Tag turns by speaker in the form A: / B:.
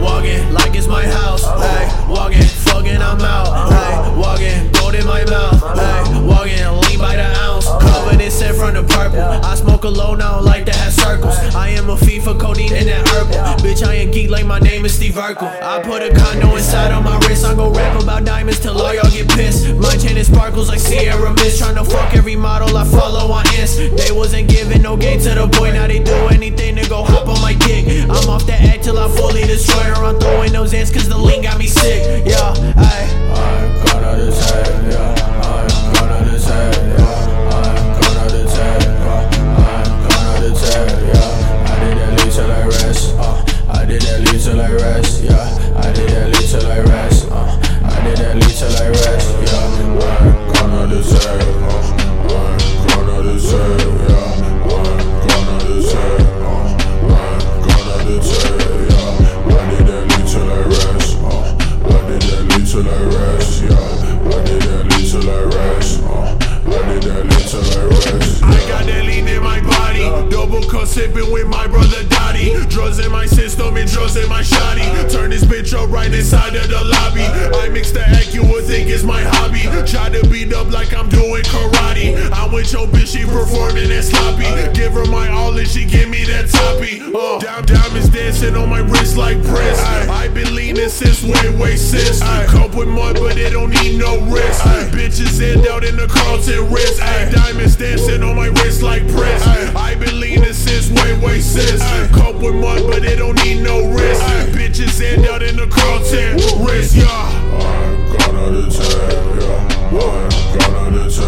A: walking like it's my house. From the purple. I smoke alone, I don't like to have circles. I am a for codeine and that herbal. Bitch, I ain't geek like my name is Steve Urkel. I put a condo inside on my wrist. I go rap about diamonds till all y'all get pissed. My chain is sparkles like Sierra Mist. Tryna fuck every model I follow on Inst. They wasn't giving no game to the boy. Now they do anything to go hop on my dick. I'm off the act till I fully destroy her. I'm throwing those ants cause the lean got
B: till I rest, yeah. I ain't gonna desert, uh. I ain't gonna yeah. I ain't gonna uh. Ain't gonna yeah. Lead I rest, uh. Lead I rest, yeah. Did that lead I rest, uh. Did that lead I rest. I
C: got that lean in my body. Double cup sipping with my brother Dottie. Drugs in my system and drugs in my shoddy. Turn this bitch up right inside of the lobby. I mix the would think it's my hobby. Try to beat up like I'm doing karate. I'm with your bitch, she performing that sloppy. Give her my all and she give me that toppy. Uh, diamonds dancing on my wrist like Prince this is way, way sis. Aye. Cope with mud, but it don't need no risk. Aye. Bitches end out in the Carlton wrist. Aye. Diamonds dancing on my wrist like Prince. I been leaning since way, way sis. Cope with mud, but it don't need no risk. Bitches end out in the Carlton wrist, yeah.
B: I'm gonna attack, yeah. I'm gonna attack.